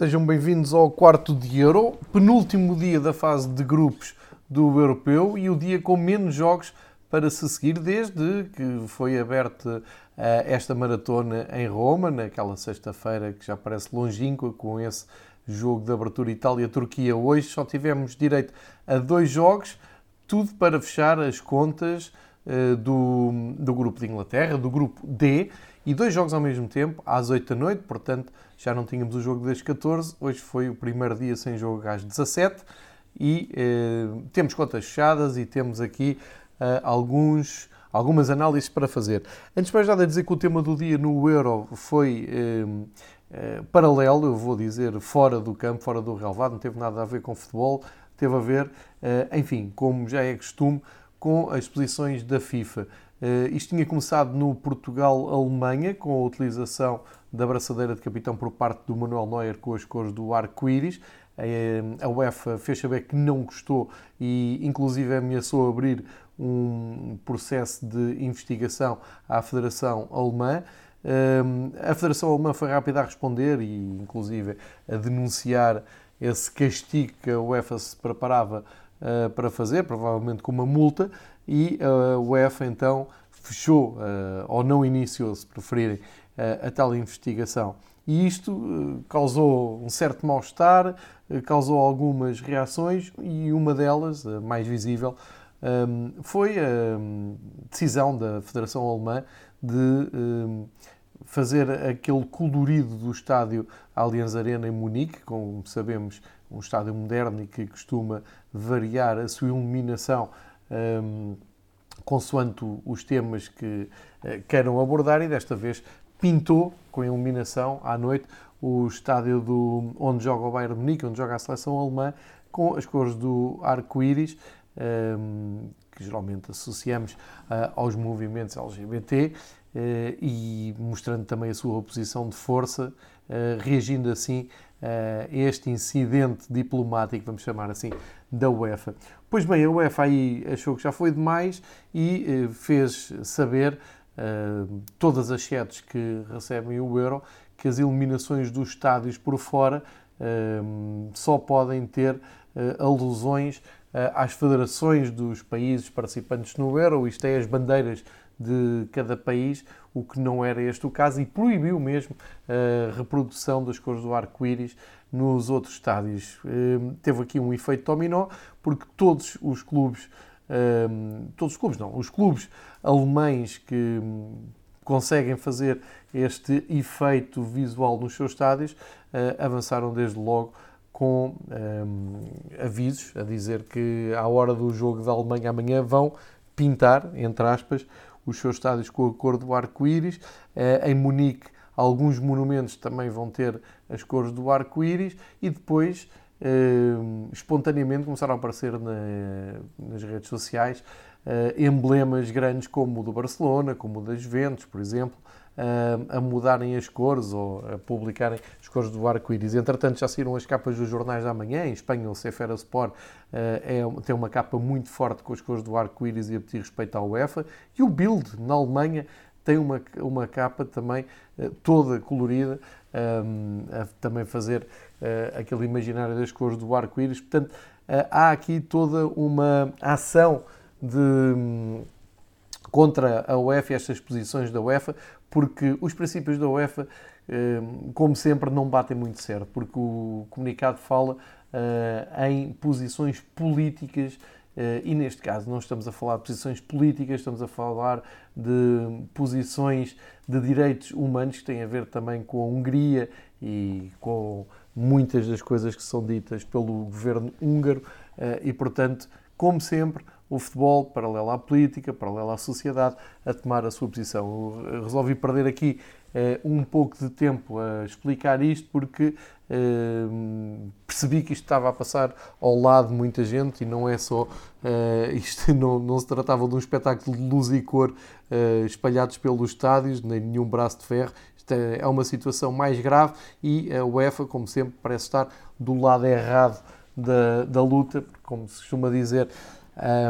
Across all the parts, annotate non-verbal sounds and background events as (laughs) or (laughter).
Sejam bem-vindos ao quarto de Euro, penúltimo dia da fase de grupos do Europeu e o dia com menos jogos para se seguir desde que foi aberta uh, esta maratona em Roma, naquela sexta-feira que já parece longínqua, com esse jogo de abertura Itália-Turquia. Hoje só tivemos direito a dois jogos, tudo para fechar as contas uh, do, do grupo de Inglaterra, do grupo D, e dois jogos ao mesmo tempo, às 8 da noite, portanto já não tínhamos o jogo das 14, hoje foi o primeiro dia sem jogo às 17 e eh, temos contas fechadas e temos aqui eh, alguns, algumas análises para fazer. Antes mais nada dizer que o tema do dia no Euro foi eh, eh, paralelo, eu vou dizer, fora do campo, fora do relevado, não teve nada a ver com futebol, teve a ver, eh, enfim, como já é costume, com as posições da FIFA. Uh, isto tinha começado no Portugal-Alemanha, com a utilização da braçadeira de capitão por parte do Manuel Neuer com as cores do arco-íris. A UEFA fez saber que não gostou e, inclusive, ameaçou abrir um processo de investigação à Federação Alemã. A Federação Alemã foi rápida a responder e, inclusive, a denunciar esse castigo que a UEFA se preparava para fazer, provavelmente com uma multa, e a UEFA então fechou, ah, ou não iniciou, se preferirem, a tal investigação. E isto eh, causou um certo mal-estar, eh, causou algumas reações e uma delas, a mais visível, ehm, foi a decisão da Federação Alemã de ehm, fazer aquele colorido do estádio Allianz Arena em Munique, como sabemos, um estádio moderno e que costuma variar a sua iluminação um, consoante os temas que uh, queiram abordar e desta vez pintou com iluminação à noite o estádio do, onde joga o Bayern Munique, onde joga a seleção alemã, com as cores do arco-íris, um, que geralmente associamos uh, aos movimentos LGBT, uh, eh, e mostrando também a sua oposição de força, reagindo assim a este incidente diplomático, vamos chamar assim, da UEFA. Pois bem, a UEFA aí achou que já foi demais e fez saber todas as sedes que recebem o euro, que as eliminações dos estádios por fora só podem ter alusões às federações dos países participantes no euro, isto é, as bandeiras de cada país, o que não era este o caso, e proibiu mesmo a reprodução das cores do arco-íris nos outros estádios. Teve aqui um efeito dominó, porque todos os clubes todos os clubes não, os clubes alemães que conseguem fazer este efeito visual nos seus estádios uh, avançaram desde logo com avisos a dizer que à hora do jogo da Alemanha amanhã vão pintar, entre aspas, os seus estádios com a cor do arco-íris. Uh, em Munique, alguns monumentos também vão ter as cores do arco-íris e depois uh, espontaneamente começaram a aparecer na, nas redes sociais uh, emblemas grandes como o do Barcelona, como o das Juventus, por exemplo, uh, a mudarem as cores ou a publicarem as cores do arco-íris. Entretanto, já saíram as capas dos jornais da manhã. Em Espanha, o Sefer Sport é, tem uma capa muito forte com as cores do arco-íris e a pedir respeito à UEFA. E o Bild, na Alemanha, tem uma, uma capa também toda colorida, um, a também fazer uh, aquele imaginário das cores do arco-íris. Portanto, uh, há aqui toda uma ação de, um, contra a UEFA e estas posições da UEFA, porque os princípios da UEFA, um, como sempre, não batem muito certo, porque o comunicado fala uh, em posições políticas e neste caso não estamos a falar de posições políticas, estamos a falar de posições de direitos humanos que têm a ver também com a Hungria e com muitas das coisas que são ditas pelo governo húngaro eh, e, portanto, como sempre, o futebol, paralelo à política, paralelo à sociedade, a tomar a sua posição. Eu resolvi perder aqui um pouco de tempo a explicar isto porque uh, percebi que isto estava a passar ao lado de muita gente e não é só. Uh, (laughs) isto não, não, se tratava de um espetáculo de luz e cor espalhados pelos estádios, nem nenhum braço de ferro. Isto é, é uma situação mais grave e a UEFA, como sempre, parece estar do lado errado da, da luta, como se costuma dizer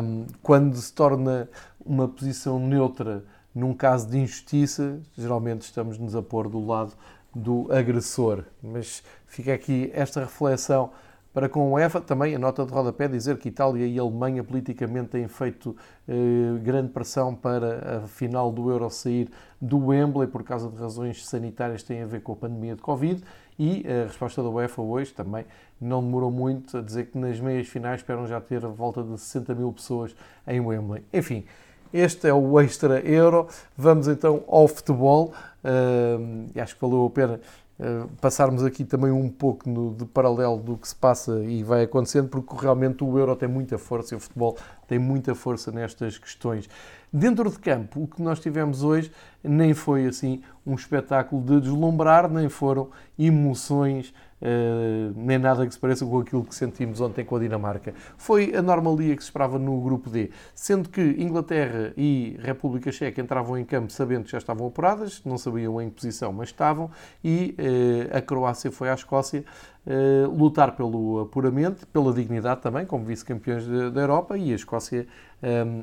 um, quando se torna uma posição neutra num caso de injustiça, geralmente estamos-nos a pôr do lado do agressor. Mas fica aqui esta reflexão para com o UEFA, também a nota de rodapé dizer que Itália e Alemanha politicamente têm feito eh, grande pressão para a final do Euro sair do Wembley por causa de razões sanitárias que têm a ver com a pandemia de Covid e a resposta da UEFA hoje também não demorou muito a dizer que nas meias finais esperam já ter a volta de 60 mil pessoas em Wembley. Enfim, este é o Extra Euro. Vamos então ao futebol. Uh, acho que valeu a pena uh, passarmos aqui também um pouco no, de paralelo do que se passa e vai acontecendo, porque realmente o Euro tem muita força e o futebol tem muita força nestas questões. Dentro de campo, o que nós tivemos hoje nem foi assim um espetáculo de deslumbrar, nem foram emoções Uh, nem nada que se pareça com aquilo que sentimos ontem com a Dinamarca. Foi a normalia que se esperava no grupo D, sendo que Inglaterra e República Checa entravam em campo sabendo que já estavam apuradas, não sabiam em posição, mas estavam, e uh, a Croácia foi à Escócia uh, lutar pelo apuramento, pela dignidade também, como vice-campeões da Europa, e a Escócia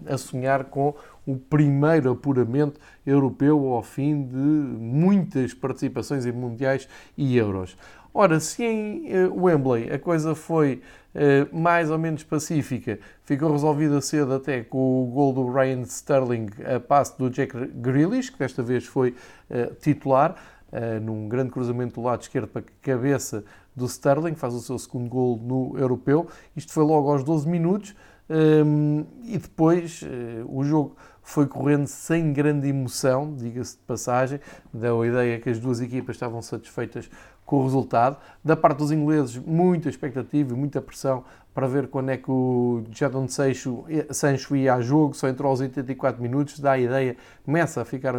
a sonhar com o primeiro apuramento europeu ao fim de muitas participações em mundiais e euros. Ora, se em uh, Wembley a coisa foi uh, mais ou menos pacífica, ficou resolvida cedo até com o gol do Ryan Sterling a passe do Jack Grealish, que desta vez foi uh, titular, num grande cruzamento do lado esquerdo para a cabeça do Sterling, faz o seu segundo gol no Europeu. Isto foi logo aos 12 minutos um, e depois o jogo foi correndo sem grande emoção, diga-se de passagem, deu a ideia que as duas equipas estavam satisfeitas com o resultado. Da parte dos ingleses, muita expectativa e muita pressão para ver quando é que o Jadon Sancho, Sancho ia a jogo, só entrou aos 84 minutos, dá a ideia, começa a ficar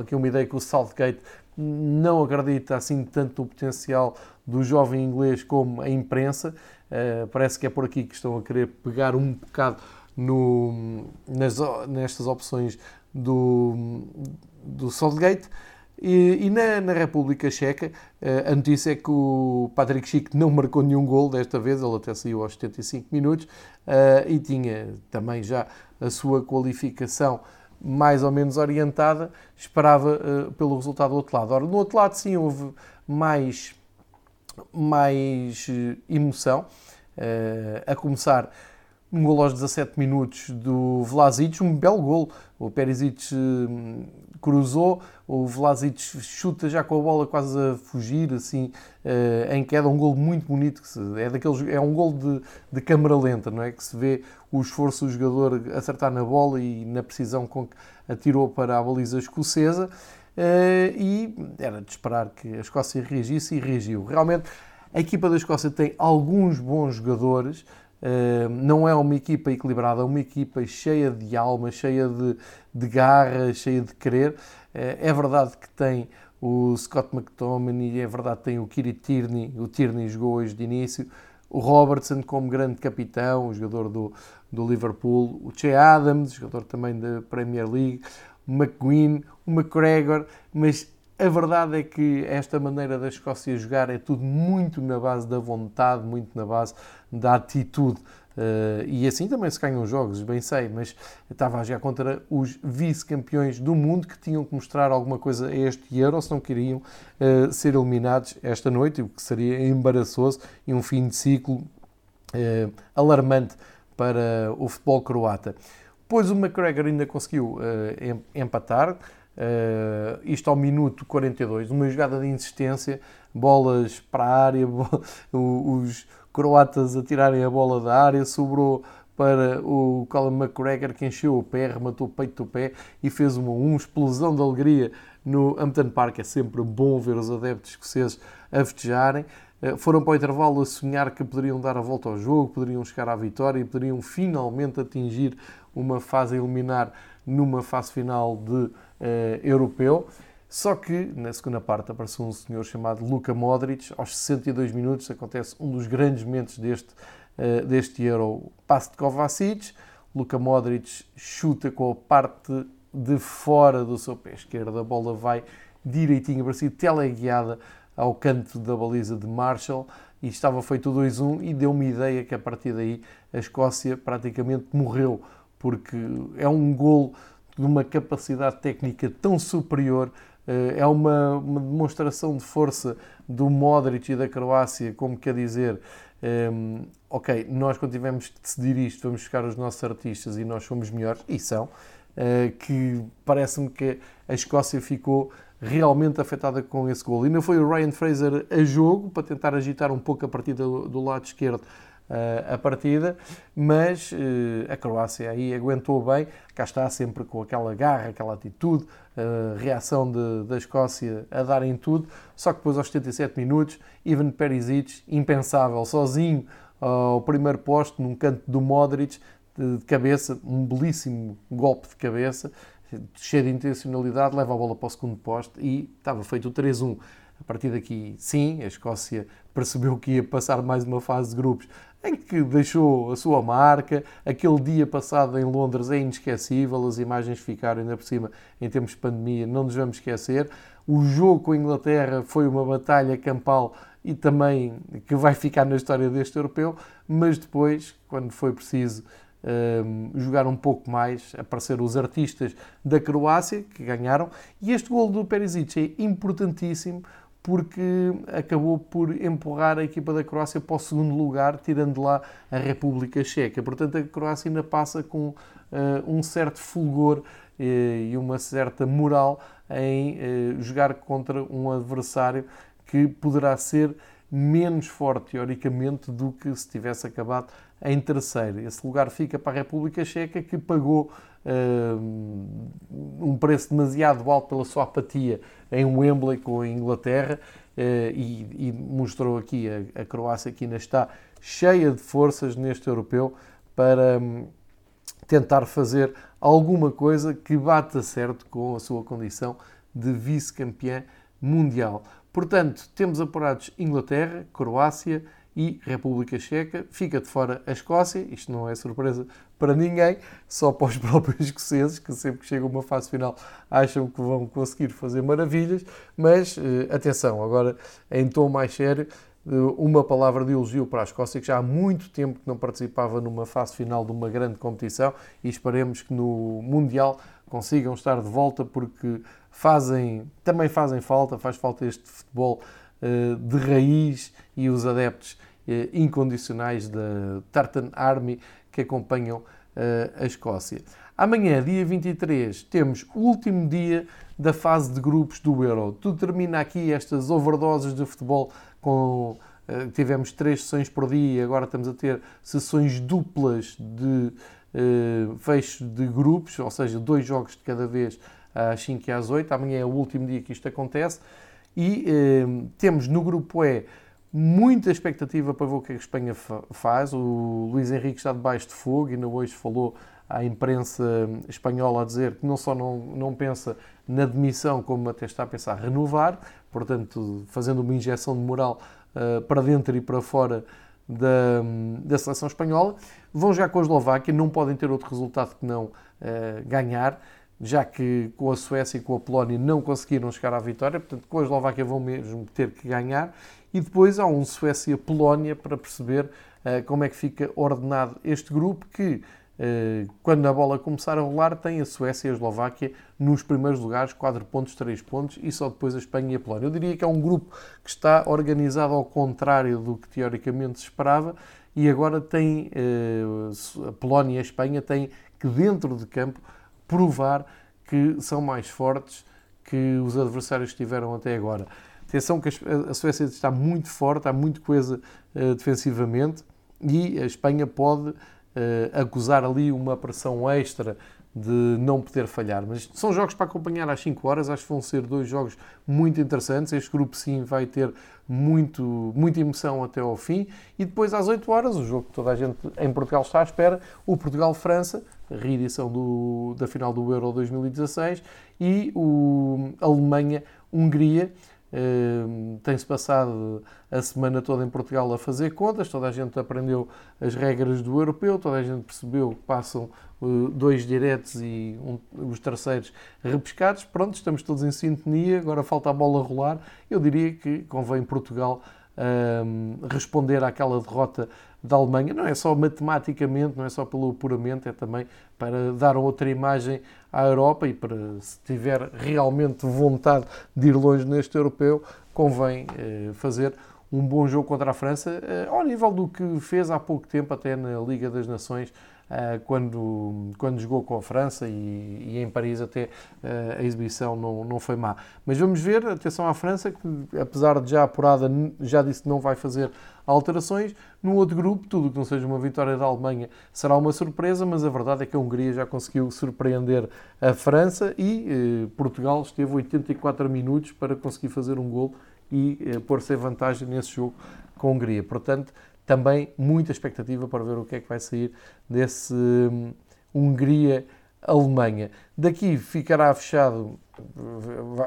aqui uma ideia que o Southgate não acredita assim tanto no potencial do jovem inglês como a imprensa. Uh, parece que é por aqui que estão a querer pegar um bocado no, nas, nestas opções do, do Southgate. E, e na, na, República Checa, eh, a notícia é que o Patrick Schick não marcou nenhum gol desta vez, ele até saiu aos 75 minutos uh, e tinha também já a sua qualificação mais ou menos orientada, esperava uh, pelo resultado do outro lado. Ora, no outro lado, sim, houve mais, mais emoção, a começar um gol aos 17 minutos do Vlasic, um belo gol. O Perisic hum, cruzou, o Vlasic chuta já com a bola quase a fugir, assim, uh, em queda, um gol muito bonito, que se, é, daqueles, é um gol de, de câmara lenta, não é? Que se vê o esforço do jogador acertar na bola e na precisão com que atirou para a baliza escocesa, uh, e era de esperar que a Escócia reagisse e reagiu. Realmente, a equipa da Escócia tem alguns bons jogadores, não é uma equipa equilibrada, é uma equipa cheia de alma, cheia de, de garra, cheia de querer. Uh, é verdade que tem o Scott McTominay, é verdade que tem o Kiri Tierney, o Tierney jogou hoje de início, o Robertson como grande capitão, o jogador do, do Liverpool, o Che Adams, jogador também da Premier League, o McGuinn, o McGregor, mas a verdade é que esta maneira da Escócia jogar é tudo muito na base da vontade, muito na base da atitude. Uh, e assim também se ganham jogos, bem sei, mas estava a jogar contra os vice-campeões do mundo que tinham que mostrar alguma coisa a este Euro, se não queriam uh, ser eliminados esta noite, o que seria embaraçoso e um fim de ciclo uh, alarmante para o futebol croata. Pois o McGregor ainda conseguiu empatar, Uh, isto ao minuto 42, uma jogada de insistência, bolas para a área, (laughs) os croatas a tirarem a bola da área, sobrou para o Colin McGregor que encheu o pé, rematou o peito do pé e fez uma, uma explosão de alegria no Hampton Park. É sempre bom ver os adeptos escoceses a festejarem. Uh, foram para o intervalo a sonhar que poderiam dar a volta ao jogo, poderiam chegar à vitória e poderiam finalmente atingir uma fase a eliminar numa fase final de europeu. Só que na segunda parte apareceu um senhor chamado Luka Modric. Aos 62 minutos acontece um dos grandes momentos deste, uh, deste Euro. Passe de Kovacic. Luka Modric chuta com a parte de fora do seu pé esquerdo. A bola vai direitinho para si, teleguiada ao canto da baliza de Marshall e estava feito 2-1 e deu-me ideia que a partir daí a Escócia praticamente morreu porque é um gol de uma capacidade técnica tão superior é uma, uma, demonstração de força do Modric e da Croácia, como quer dizer, um, ok, nós quando tivermos que decidir isto, vamos buscar os nossos artistas e nós somos melhores, e são, uh, que parece-me que a Escócia ficou realmente afetada com esse gol. E não foi o Ryan Fraser a jogo para tentar agitar um pouco a partida do, do lado esquerdo uh, a partida, mas uh, a Croácia aí aguentou bem, cá está sempre com aquela garra, aquela atitude, uh, reação de, da Escócia a darem tudo, só que depois aos 77 minutos, Ivan Perisic, impensável, sozinho ao primeiro posto, num canto do Modric, de, de cabeça, um belíssimo golpe de cabeça, cheio de intencionalidade, leva a bola para o segundo posto e estava feito o 3-1. A partir daqui, sim, a Escócia percebeu que ia passar mais uma fase de grupos em que deixou a sua marca. Aquele dia passado em Londres é inesquecível, as imagens ficaram ainda por cima em tempos de pandemia, não nos vamos esquecer. O jogo com a Inglaterra foi uma batalha campal e também que vai ficar na história deste europeu, mas depois, quando foi preciso um, jogar um pouco mais, apareceram os artistas da Croácia que ganharam, e este gol do Perisic é importantíssimo porque acabou por empurrar a equipa da Croácia para o segundo lugar, tirando lá a República Checa. Portanto, a Croácia ainda passa com uh, um certo fulgor uh, e uma certa moral em uh, jogar contra um adversário que poderá ser menos forte, teoricamente, do que se tivesse acabado em terceiro. Esse lugar fica para a República Checa, que pagou um preço demasiado alto pela sua apatia em Wembley com a Inglaterra eh, e, e mostrou aqui a, a, Croácia que ainda está cheia de forças neste europeu para hum, tentar fazer alguma coisa que bata certo com a sua condição de vice-campeã mundial. Portanto, temos apurados Inglaterra, Croácia e República Checa. Fica de fora a Escócia, isto não é surpresa para ninguém, só para os (laughs) próprios escoceses, que sempre que chegam a uma fase final acham que vão conseguir fazer maravilhas. Mas eh, atenção, agora em tom mais sério, eh, uma palavra de elogio para a Escócia, que já há muito tempo que não participava numa fase final de uma grande competição e esperemos que no Mundial consigam estar de volta porque fazem, também fazem falta, faz falta este futebol de raiz e os adeptos eh, incondicionais da Tartan Army que acompanham eh, a Escócia. Amanhã, dia 23, temos o último dia da fase de grupos do Euro. Tudo termina aqui estas overdoses de futebol com tivemos três sessões por dia, agora estamos a ter sessões duplas de fecho de grupos, ou seja, dois jogos de cada vez às 5 e às 8. Amanhã é o último dia que isto acontece. E eh, temos no grupo E muita expectativa para ver o que a Espanha faz. O Luís Henrique está debaixo de fogo e ainda hoje falou à imprensa espanhola a dizer que não só não, não pensa na demissão, como até está a pensar renovar, portanto, fazendo uma injeção de moral uh, para dentro e para fora da, da seleção espanhola. Vão já com a Eslováquia, não podem ter outro resultado que não uh, ganhar já que com a Suécia e com a Polónia não conseguiram chegar à vitória, portanto, com a Eslováquia vão mesmo ter que ganhar. E depois há um Suécia-Polónia para perceber uh, como é que fica ordenado este grupo, que uh, quando a bola começar a rolar, tem a Suécia e a Eslováquia nos primeiros lugares, 4 pontos, 3 pontos, e só depois a Espanha e a Polónia. Eu diria que é um grupo que está organizado ao contrário do que teoricamente se esperava, e agora tem uh, a Polónia e a Espanha têm que, dentro de campo, provar que são mais fortes que os adversários que tiveram até agora. Atenção que a Suécia está muito forte, há muito coisa uh, defensivamente e a Espanha pode uh, acusar ali uma pressão extra de não poder falhar. Mas são jogos para acompanhar às 5 horas, acho que vão ser dois jogos muito interessantes. Este grupo sim vai ter muito, muita emoção até ao fim. E depois às 8 horas, o jogo que toda a gente em Portugal está à espera, o Portugal-França, reedição do, da final do Euro 2016, e o Alemanha-Hungria. Uh, Tem-se passado a semana toda em Portugal a fazer contas, toda a gente aprendeu as regras do europeu, toda a gente percebeu que passam uh, dois diretos e um, os terceiros repescados. Pronto, estamos todos em sintonia, agora falta a bola rolar. Eu diria que convém Portugal uh, responder àquela derrota da Alemanha. Não é só matematicamente, não é só pelo apuramento, é também para dar outra imagem à Europa e para, se tiver realmente vontade de ir longe neste europeu, convém eh, fazer um bom jogo contra a França, eh, ao nível do que fez há pouco tempo, até na Liga das Nações, quando, quando jogou com a França e, e em Paris até a exibição não, não foi má. Mas vamos ver, atenção à França, que apesar de já apurada, já disse que não vai fazer alterações. No outro grupo, tudo que não seja uma vitória da Alemanha será uma surpresa, mas a verdade é que a Hungria já conseguiu surpreender a França e eh, Portugal esteve 84 minutos para conseguir fazer um gol e eh, pôr-se em vantagem nesse jogo com a Hungria. Portanto, também muita expectativa para ver o que é que vai sair desse um, Hungria-Alemanha. Daqui ficará fechado,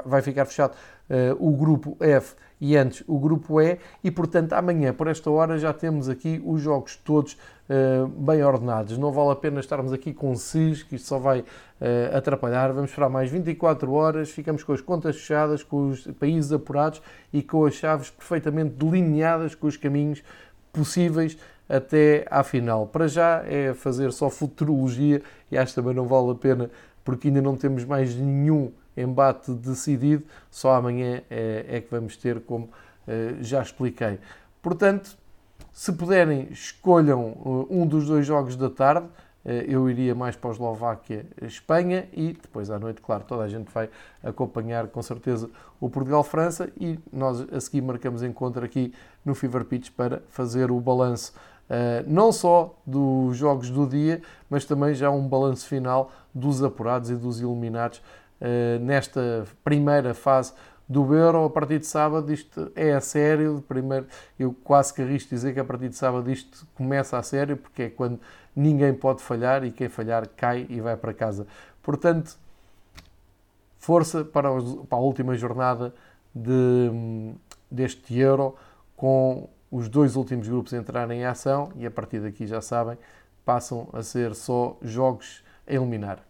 vai ficar fechado uh, o grupo F e antes o grupo E, e portanto amanhã, por esta hora, já temos aqui os jogos todos uh, bem ordenados. Não vale a pena estarmos aqui com SIS, que isto só vai uh, atrapalhar. Vamos esperar mais 24 horas, ficamos com as contas fechadas, com os países apurados e com as chaves perfeitamente delineadas com os caminhos possíveis até à final. Para já é fazer só futurologia e acho também não vale a pena porque ainda não temos mais nenhum embate decidido, só amanhã é, é que vamos ter, como é, já expliquei. Portanto, se puderem, escolham uh, um dos dois jogos da tarde. Eh, eu iria mais para a Eslováquia, Espanha e depois à noite, claro, toda a gente vai acompanhar com certeza o Portugal-França e nós a seguir marcamos encontro aqui no Fever Pitch para fazer o balanço Uh, não só dos jogos do dia, mas também já um balanço final dos apurados e dos eliminados uh, nesta primeira fase do Euro. A partir de sábado isto é a sério. Primeiro, eu quase que arrisco dizer que a partir de sábado isto começa a sério, porque é quando ninguém pode falhar e quem falhar cai e vai para casa. Portanto, força para, para a última jornada de, deste Euro com os dois últimos grupos entrarem em ação e a partir daqui já sabem, passam a ser só jogos a eliminar.